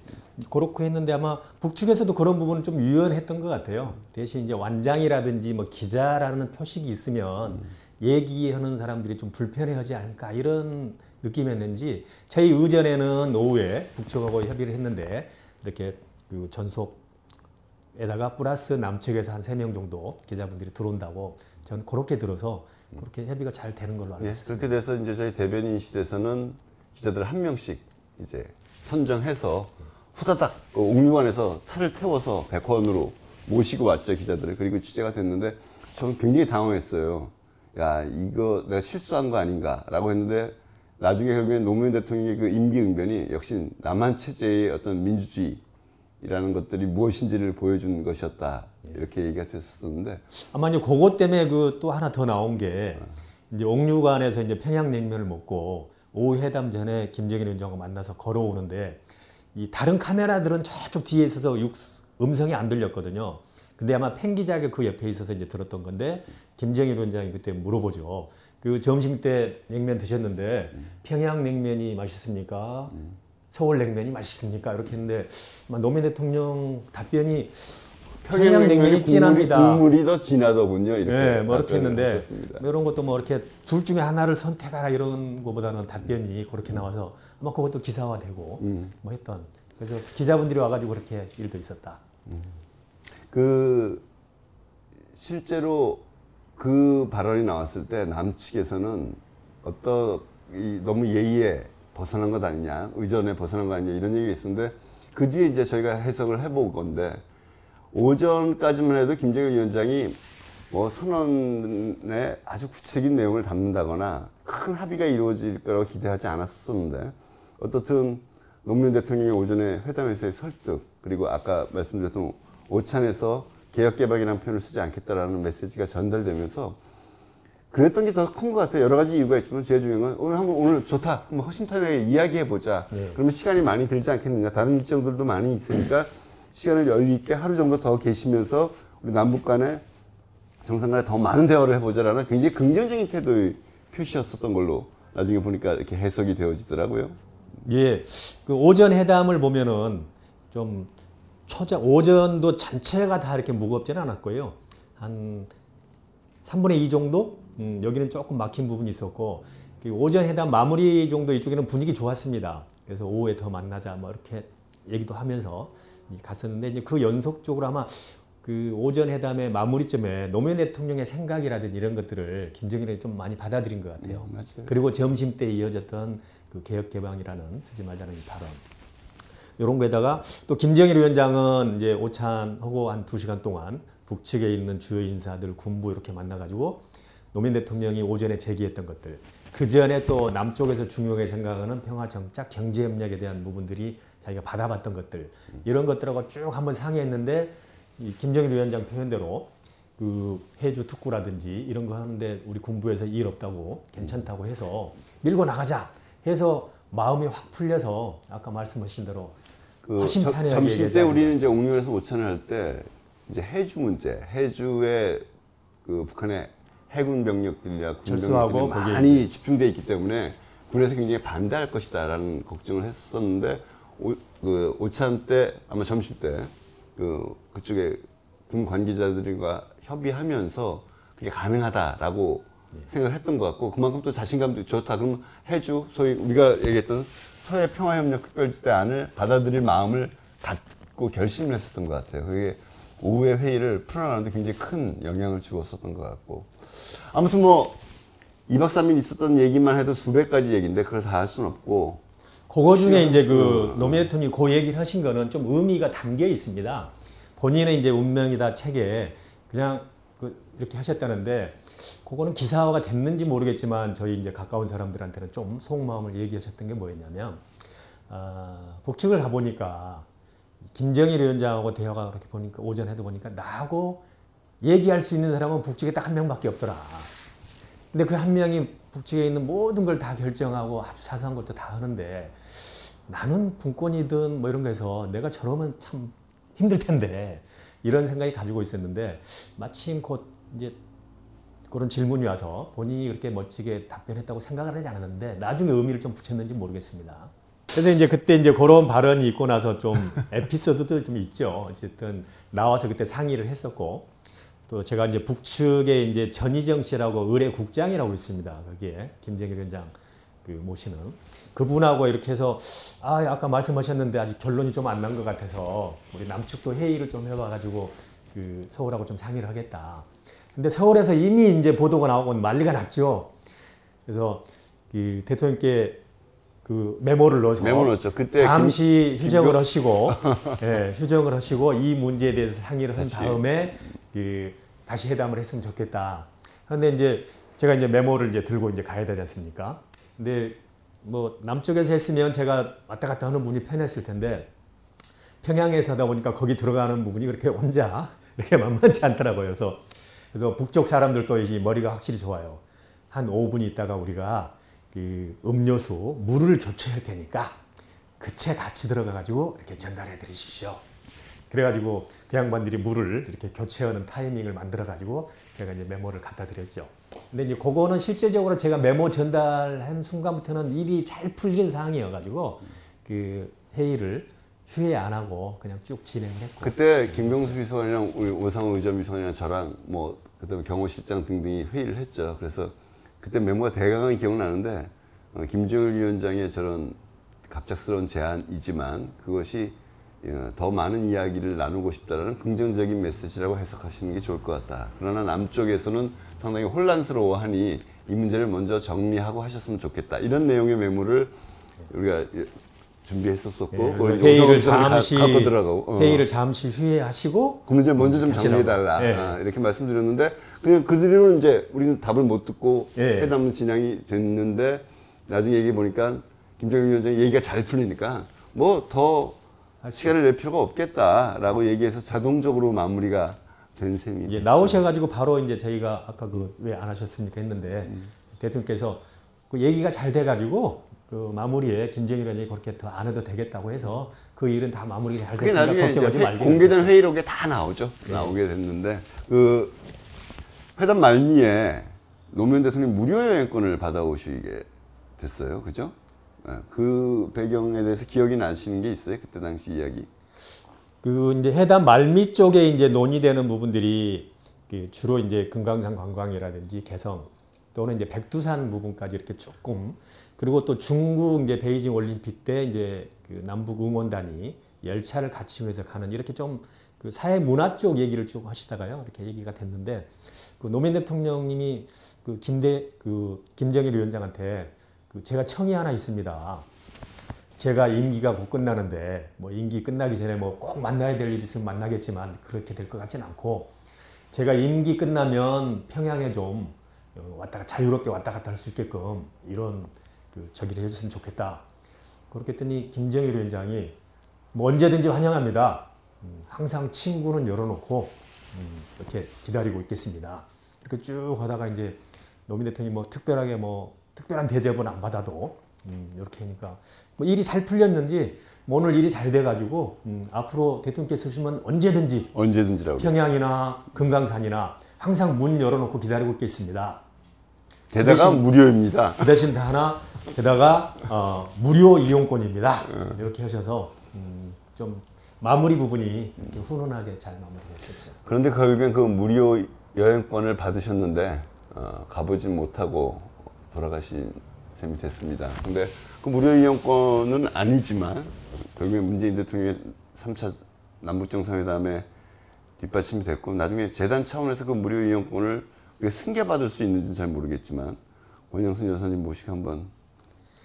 그렇고 했는데 아마 북측에서도 그런 부분은 좀 유연했던 것 같아요. 대신 이제 완장이라든지 뭐 기자라는 표식이 있으면 얘기하는 사람들이 좀 불편해하지 않을까 이런 느낌이었는지 저희 의전에는 오후에 북측하고 협의를 했는데 이렇게 그 전속에다가 플러스 남측에서 한 세 명 정도 기자분들이 들어온다고 전 그렇게 들어서 그렇게 협의가 잘 되는 걸로 알고 예, 있습니다. 그렇게 돼서 이제 저희 대변인실에서는 기자들 한 명씩 이제 선정해서 후다닥 그 옥류관에서 차를 태워서 백화원으로 모시고 왔죠 기자들을 그리고 취재가 됐는데 저는 굉장히 당황했어요. 야 이거 내가 실수한 거 아닌가 라고 했는데 나중에 결국엔 노무현 대통령의 그 임기응변이 역시 남한 체제의 어떤 민주주의라는 것들이 무엇인지를 보여준 것이었다 이렇게 얘기가 됐었는데 아마 이제 그것 때문에 그 또 하나 더 나온 게 이제 옥류관에서 이제 평양냉면을 먹고 오후 회담 전에 김정일 위원장과 만나서 걸어오는데 이 다른 카메라들은 저쪽 뒤에 있어서 육, 음성이 안 들렸거든요. 근데 아마 팬 기자가 그 옆에 있어서 이제 들었던 건데 김정일 위원장이 그때 물어보죠. 그 점심 때 냉면 드셨는데 평양 냉면이 맛있습니까? 서울 냉면이 맛있습니까? 이렇게 했는데 노무현 대통령 답변이 평양 냉면이 진합니다. 국물이 더 진하더군요. 이렇게 예, 뭐 이렇게 했는데 하셨습니다. 뭐 이런 것도 뭐 이렇게 둘 중에 하나를 선택하라 이런 것보다는 답변이 그렇게 나와서 아마 그것도 기사화되고 음. 뭐 했던 그래서 기자분들이 와가지고 그렇게 일도 있었다. 그 실제로 그 발언이 나왔을 때 남측에서는 어떤 이 너무 예의에 벗어난 것 아니냐, 의전에 벗어난 거 아니냐 이런 얘기가 있었는데 그 뒤에 이제 저희가 해석을 해볼 건데 오전까지만 해도 김정일 위원장이 뭐 선언에 아주 구체적인 내용을 담는다거나 큰 합의가 이루어질 거라고 기대하지 않았었는데 어떻든 노무현 대통령이 오전에 회담에서의 설득 그리고 아까 말씀드렸던 오찬에서 개혁개방이라는 표현을 쓰지 않겠다라는 메시지가 전달되면서 그랬던 게 더 큰 것 같아요. 여러 가지 이유가 있지만 제일 중요한 건 오늘 한번 오늘 좋다. 한번 허심탄회하게 이야기해 보자. 네. 그러면 시간이 많이 들지 않겠느냐. 다른 일정들도 많이 있으니까 시간을 여유 있게 하루 정도 더 계시면서 우리 남북 간에 정상 간에 더 많은 대화를 해보자라는 굉장히 긍정적인 태도의 표시였었던 걸로 나중에 보니까 이렇게 해석이 되어지더라고요. 예, 그 오전 회담을 보면은 좀 초장 오전도 전체가 다 이렇게 무겁지는 않았고요. 한 3분의 2 정도? 음, 여기는 조금 막힌 부분이 있었고 그 오전 회담 마무리 정도 이쪽에는 분위기 좋았습니다. 그래서 오후에 더 만나자 뭐 이렇게 얘기도 하면서 갔었는데 이제 그 연속적으로 아마 그 오전 회담의 마무리점에 노무현 대통령의 생각이라든지 이런 것들을 김정일이 좀 많이 받아들인 것 같아요. 음, 맞아요. 그리고 점심 때 이어졌던 그 개혁 개방이라는 쓰지 말자는 이 발언. 이런 거에다가 또 김정일 위원장은 이제 오찬하고 한 두 시간 동안 북측에 있는 주요 인사들 군부 이렇게 만나가지고 노무현 대통령이 오전에 제기했던 것들 그 전에 또 남쪽에서 중요하게 생각하는 평화 정착 경제 협력에 대한 부분들이 자기가 받아봤던 것들 이런 것들하고 쭉 한번 상의했는데 이 김정일 위원장 표현대로 그 해주 특구라든지 이런 거 하는데 우리 군부에서 일 없다고 괜찮다고 해서 밀고 나가자 해서 마음이 확 풀려서 아까 말씀하신 대로 그 점심 때 우리는 이제 옥류에서 오찬을 할 때 이제 해주 문제, 해주의 그 북한의 해군 병력들이나 군 병력들이 많이 집중돼 있기 때문에 군에서 굉장히 반대할 것이다라는 걱정을 했었는데 오, 그 오찬 때 아마 점심 때그 그쪽에 군 관계자들과 협의하면서 그게 가능하다라고 생각을 했던 것 같고 그만큼 또 자신감도 좋다. 그럼 해주 소위 우리가 얘기했던 서해 평화협력 특별지대안을 받아들일 마음을 갖고 결심을 했었던 것 같아요. 그게 오후에 회의를 풀어나가는데 굉장히 큰 영향을 주었었던 것 같고 아무튼 뭐 2박 3일 있었던 얘기만 해도 수백 가지 얘기인데 그걸 다 할 수는 없고 그거 중에 이제 그 노무현 대통령이 그 얘기를 하신 거는 좀 의미가 담겨 있습니다. 본인의 이제 운명이다 책에 그냥 그 이렇게 하셨다는데 그거는 기사화가 됐는지 모르겠지만 저희 이제 가까운 사람들한테는 좀 속마음을 얘기하셨던 게 뭐였냐면 아, 북측을 가보니까 김정일 위원장하고 대화가 그렇게 보니까 오전에도 보니까 나하고 얘기할 수 있는 사람은 북측에 딱 한 명밖에 없더라. 근데 그 한 명이 북측에 있는 모든 걸 다 결정하고 아주 사소한 것도 다 하는데 나는 분권이든 뭐 이런 거에서 내가 저러면 참 힘들 텐데 이런 생각이 가지고 있었는데 마침 곧 이제 그런 질문이 와서 본인이 그렇게 멋지게 답변했다고 생각을 하지 않았는데 나중에 의미를 좀 붙였는지 모르겠습니다. 그래서 이제 그때 이제 그런 발언이 있고 나서 좀 에피소드도 좀 있죠. 어쨌든 나와서 그때 상의를 했었고 또 제가 이제 북측에 이제 전희정 씨라고 의뢰 국장이라고 있습니다. 거기에 김정일 위원장 그 모시는 그분하고 이렇게 해서 아 아까 말씀하셨는데 아직 결론이 좀 안 난 것 같아서 우리 남측도 회의를 좀 해봐가지고 그 서울하고 좀 상의를 하겠다. 근데 서울에서 이미 이제 보도가 나오고 난리가 났죠. 그래서 그 대통령께 그 메모를 넣어서 메모를 넣었죠. 그때 잠시 김- 휴정을 김교- 하시고 예, 휴정을 하시고 이 문제에 대해서 상의를 한. 다음에 그 다시 회담을 했으면 좋겠다. 그런데 이제 제가 이제 메모를 이제 들고 이제 가야 되지 않습니까? 근데 뭐 남쪽에서 했으면 제가 왔다 갔다 하는 분이 편했을 텐데 평양에서 하다 보니까 거기 들어가는 부분이 그렇게 혼자 이렇게 만만치 않더라고요. 그래서 그래서 북쪽 사람들도 이제 머리가 확실히 좋아요. 한 5분 있다가 우리가 그 음료수 물을 교체할 테니까 그채 같이 들어가 가지고 이렇게 전달해 드리십시오. 그래가지고 그 양반들이 물을 이렇게 교체하는 타이밍을 만들어 가지고 제가 이제 메모를 갖다 드렸죠. 근데 이제 그거는 실질적으로 제가 메모 전달한 순간부터는 일이 잘 풀린 상황이어가지고 그 회의를 휴회 안 하고 그냥 쭉 진행을 했고. 그때 김경수 비서관이랑 우리 오상호 의전 비서관이랑 저랑 뭐 그다음에 경호 실장 등등이 회의를 했죠. 그래서 그때 메모가 대강하게 기억나는데 어, 김정일 위원장의 저런 갑작스러운 제안이지만 그것이 어, 더 많은 이야기를 나누고 싶다라는 긍정적인 메시지라고 해석하시는 게 좋을 것 같다. 그러나 남쪽에서는 상당히 혼란스러워하니 이 문제를 먼저 정리하고 하셨으면 좋겠다. 이런 내용의 메모를 우리가 준비했었었고 예, 그걸 회의를 비서관이 가- 잠시 갖고 들어가고 어. 회의를 잠시 휴회하시고 그 문제 먼저 좀 정리해달라. 예. 아, 이렇게 말씀드렸는데 그냥 그 뒤로는 이제 우리는 답을 못 듣고 예. 회담은 진행이 됐는데 나중에 얘기해 보니까 김정일 위원장이 얘기가 잘 풀리니까 뭐 더 시간을 낼 필요가 없겠다라고 얘기해서 자동적으로 마무리가 된 셈이 예. 나오셔가지고 바로 이제 저희가 아까 그 왜 안 하셨습니까 했는데 음. 대통령께서 그 얘기가 잘 돼가지고 그 마무리에 김정일 위원장이 그렇게 더 안 해도 되겠다고 해서 그 일은 다 마무리가 잘 됐으니까 걱정하지 회- 말게. 공개된 회의록에 다 나오죠. 나오게 됐는데 그 회담 말미에 노무현 대통령이 무료 여행권을 받아오시게 됐어요. 그죠? 예, 그 배경에 대해서 기억이 나시는 게 있어요? 그때 당시 이야기. 그 이제 해담 말미 쪽에 이제 논의되는 부분들이 그 주로 이제 금강산 관광이라든지 개성 또는 이제 백두산 부분까지 이렇게 조금 그리고 또 중국 이제 베이징 올림픽 때 이제 그 남북 응원단이 열차를 같이면서 가는 이렇게 좀 그 사회 문화 쪽 얘기를 쭉 하시다가요 이렇게 얘기가 됐는데 그 노무현 대통령님이 그 김대 그 김정일 위원장한테 그 제가 청이 하나 있습니다. 제가 임기가 곧 끝나는데 뭐 임기 끝나기 전에 뭐 꼭 만나야 될 일이 있으면 만나겠지만 그렇게 될 것 같진 않고 제가 임기 끝나면 평양에 좀 어, 왔다 가 자유롭게 왔다 갔다 할 수 있게끔 이런 그 저기를 해줬으면 좋겠다. 그렇게 했더니 김정일 위원장이 뭐 언제든지 환영합니다. 음, 항상 친구는 열어놓고 음, 이렇게 기다리고 있겠습니다. 이렇게 쭉 하다가 이제 노무현 대통령이 뭐 특별하게 뭐 특별한 대접은 안 받아도 음, 이렇게 하니까 뭐 일이 잘 풀렸는지 뭐 오늘 일이 잘 돼가지고 음, 앞으로 대통령께서 오시면 언제든지 언제든지라고. 평양이나 금강산이나 항상 문 열어놓고 기다리고 있겠습니다. 게다가 대신- 무료입니다. 그 대신 다 하나 게다가 어, 무료 이용권입니다. 이렇게 하셔서 음, 좀 마무리 부분이 훈훈하게 잘 마무리됐었죠. 그런데 결국엔 그 무료 여행권을 받으셨는데 어, 가보지 못하고 돌아가신 셈이 됐습니다. 근데 그 무료 이용권은 아니지만 결국에 문재인 대통령의 3차 남북 정상회담에 뒷받침이 됐고 나중에 재단 차원에서 그 무료 이용권을 승계받을 수 있는지는 잘 모르겠지만 권영순 여사님 모시고 한번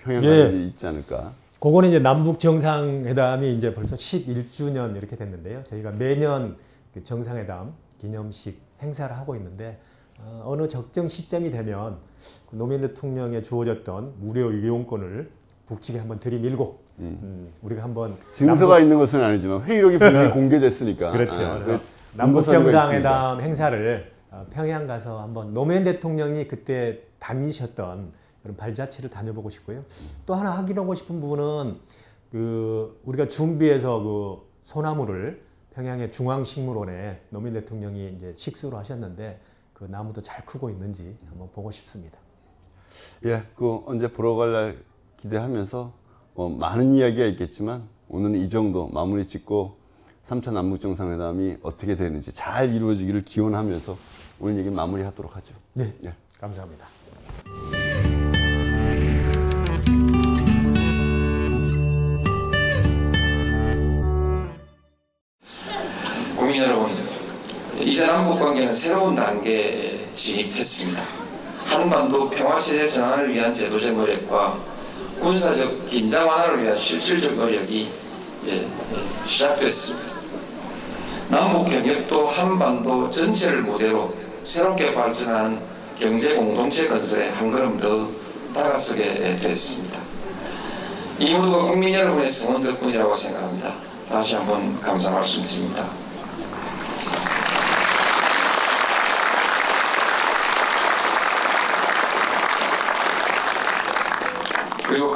평양 예. 가는 있지 않을까. 그거는 이제 남북 정상회담이 이제 벌써 11주년 이렇게 됐는데요. 저희가 매년 그 정상회담 기념식 행사를 하고 있는데 어, 어느 적정 시점이 되면 그 노무현 대통령에 주어졌던 무료 이용권을 북측에 한번 들이밀고 음, 우리가 한번 증서가 남북- 있는 것은 아니지만 회의록이 분명히 공개됐으니까. 그렇죠. 아, 그 남북 정상회담 행사를 어, 평양 가서 한번 노무현 대통령이 그때 다니셨던 그런 발자취를 다녀보고 싶고요. 또 하나 확인하고 싶은 부분은 그 우리가 준비해서 그 소나무를 평양의 중앙식물원에 노무현 대통령이 이제 식수로 하셨는데 그 나무도 잘 크고 있는지 한번 보고 싶습니다. 예, 그 언제 보러 갈 날 기대하면서 뭐 많은 이야기가 있겠지만 오늘은 이 정도 마무리 짓고 3차 남북 정상회담이 어떻게 되는지 잘 이루어지기를 기원하면서 오늘 얘기 마무리하도록 하죠. 네, 예. 감사합니다. 이제 남북 관계는 새로운 단계에 진입했습니다. 한반도 평화체제 전환을 위한 제도적 노력과 군사적 긴장 완화를 위한 실질적 노력이 이제 시작됐습니다. 남북 경협도 한반도 전체를 무대로 새롭게 발전하는 경제 공동체 건설에 한 걸음 더 다가서게 됐습니다. 이 모두가 국민 여러분의 성원 덕분이라고 생각합니다. 다시 한번 감사 말씀드립니다.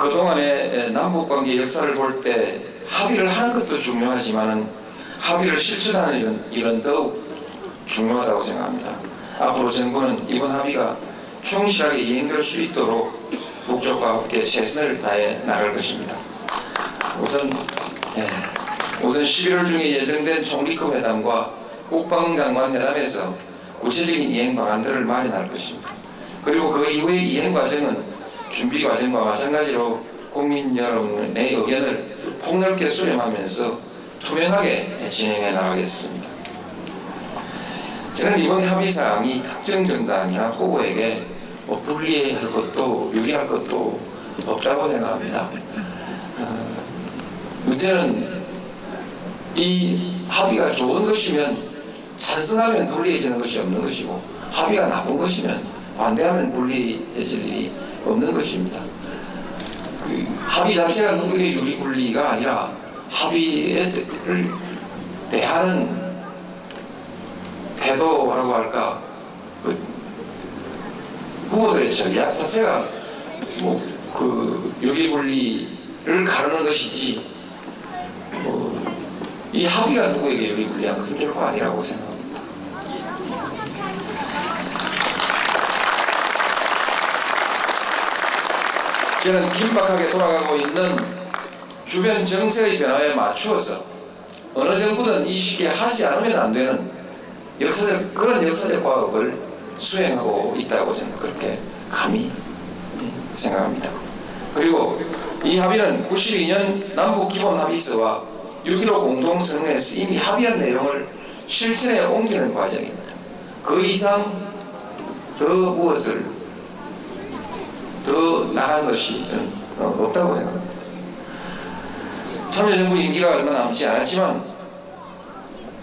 그동안의 남북관계 역사를 볼 때 합의를 하는 것도 중요하지만 합의를 실천하는 일은, 일은 더욱 중요하다고 생각합니다. 앞으로 정부는 이번 합의가 충실하게 이행될 수 있도록 북쪽과 함께 최선을 다해 나갈 것입니다. 우선 예, 우선 11월 중에 예정된 총리급 회담과 국방장관 회담에서 구체적인 이행 방안들을 마련할 것입니다. 그리고 그 이후의 이행 과정은 준비 과정과 마찬가지로 국민 여러분의 의견을 폭넓게 수렴하면서 투명하게 진행해 나가겠습니다. 저는 이번 합의 사항이 특정 정당이나 후보에게 뭐 불리할 것도 유리할 것도 없다고 생각합니다. 어, 문제는 이 합의가 좋은 것이면 찬성하면 불리해지는 것이 없는 것이고 합의가 나쁜 것이면 반대하면 불리해질 일이 없는 것입니다. 그 합의 자체가 누구에게 유리 불리가 아니라 합의를 대하는 태도라고 할까 그 후보들의 전략 자체가 뭐 그 유리분리를 가르는 것이지 뭐 이 합의가 누구에게 유리분리한 것은 결코 아니라고 생각합니다. 저는 긴박하게 돌아가고 있는 주변 정세의 변화에 맞추어서 어느 정부든 이 시기에 하지 않으면 안 되는 역사적 그런 역사적 과업을 수행하고 있다고 저는 그렇게 감히 생각합니다. 그리고 이 합의는 92년 남북 기본 합의서와 6.15 공동성명에서 이미 합의한 내용을 실천에 옮기는 과정입니다. 그 이상 더 무엇을 더 나간 것이 어, 없다고 생각합니다. 참여정부 임기가 얼마 남지 않았지만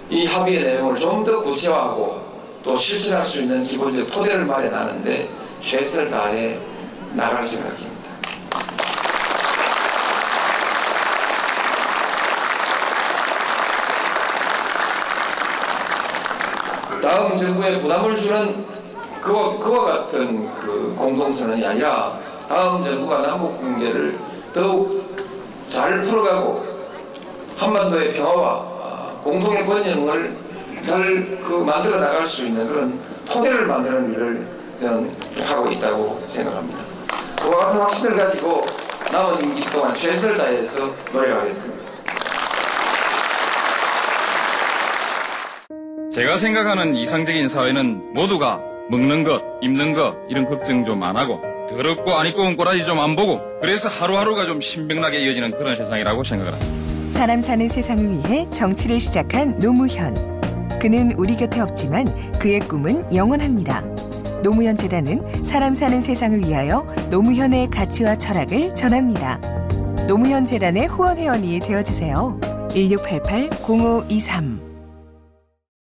이 합의의 내용을 좀 더 구체화하고 또 실천할 수 있는 기본적 토대를 마련하는데 최선을 다해 나갈 생각입니다. 다음 정부에 부담을 주는 그와, 그와 같은 그 공동선언이 아니라 다음 정부가 남북 관계를 더욱 잘 풀어가고 한반도의 평화와 아, 공동의 번영을 잘 그 만들어 나갈 수 있는 그런 토대를 만드는 일을 저는 하고 있다고 생각합니다. 그와 같은 확신을 가지고 남은 임기 동안 최선을 다해서 노력하겠습니다. 제가 생각하는 이상적인 사회는 모두가 먹는 것, 입는 것 이런 걱정 좀 안 하고 더럽고 안 입고 온 꼬라지 좀 안 보고 그래서 하루하루가 좀 신명나게 이어지는 그런 세상이라고 생각을 합니다. 사람 사는 세상을 위해 정치를 시작한 노무현. 그는 우리 곁에 없지만 그의 꿈은 영원합니다. 노무현 재단은 사람 사는 세상을 위하여 노무현의 가치와 철학을 전합니다. 노무현 재단의 후원 회원이 되어 주세요. 1688 0523